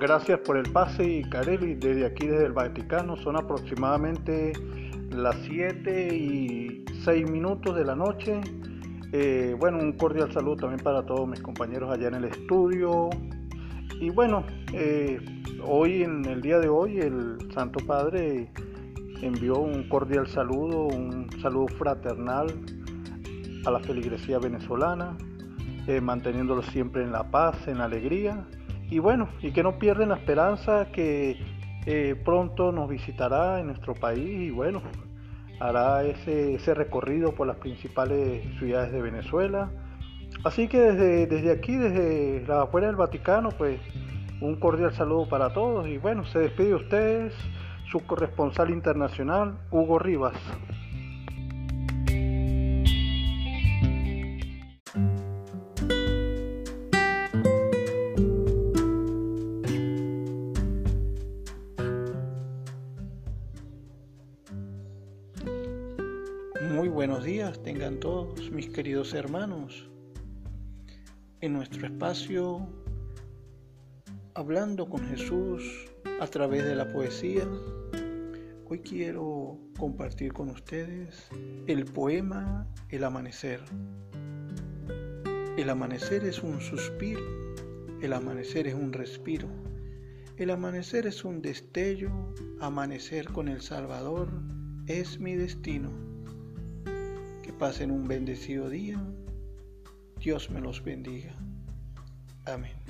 Gracias por el pase y Carelli desde aquí, desde el Vaticano. Son aproximadamente las 7 y 6 minutos de la noche. Eh, bueno, un cordial saludo también para todos mis compañeros allá en el estudio. Y bueno, eh, hoy, en el día de hoy, el Santo Padre envió un cordial saludo, un saludo fraternal a la feligresía venezolana, eh, manteniéndolo siempre en la paz, en la alegría. Y bueno, y que no pierden la esperanza que pronto nos visitará en nuestro país y bueno, hará ese, ese recorrido por las principales ciudades de Venezuela. Así que desde, desde aquí, desde la afuera del Vaticano, pues un cordial saludo para todos y bueno, se despide de ustedes su corresponsal internacional, Hugo Rivas. Muy buenos días tengan todos mis queridos hermanos. En nuestro espacio, hablando con Jesús a través de la poesía, hoy quiero compartir con ustedes el poema El amanecer. El amanecer es un suspiro, el amanecer es un respiro, el amanecer es un destello, amanecer con el Salvador es mi destino. Pasen un bendecido día. Dios me los bendiga. Amén.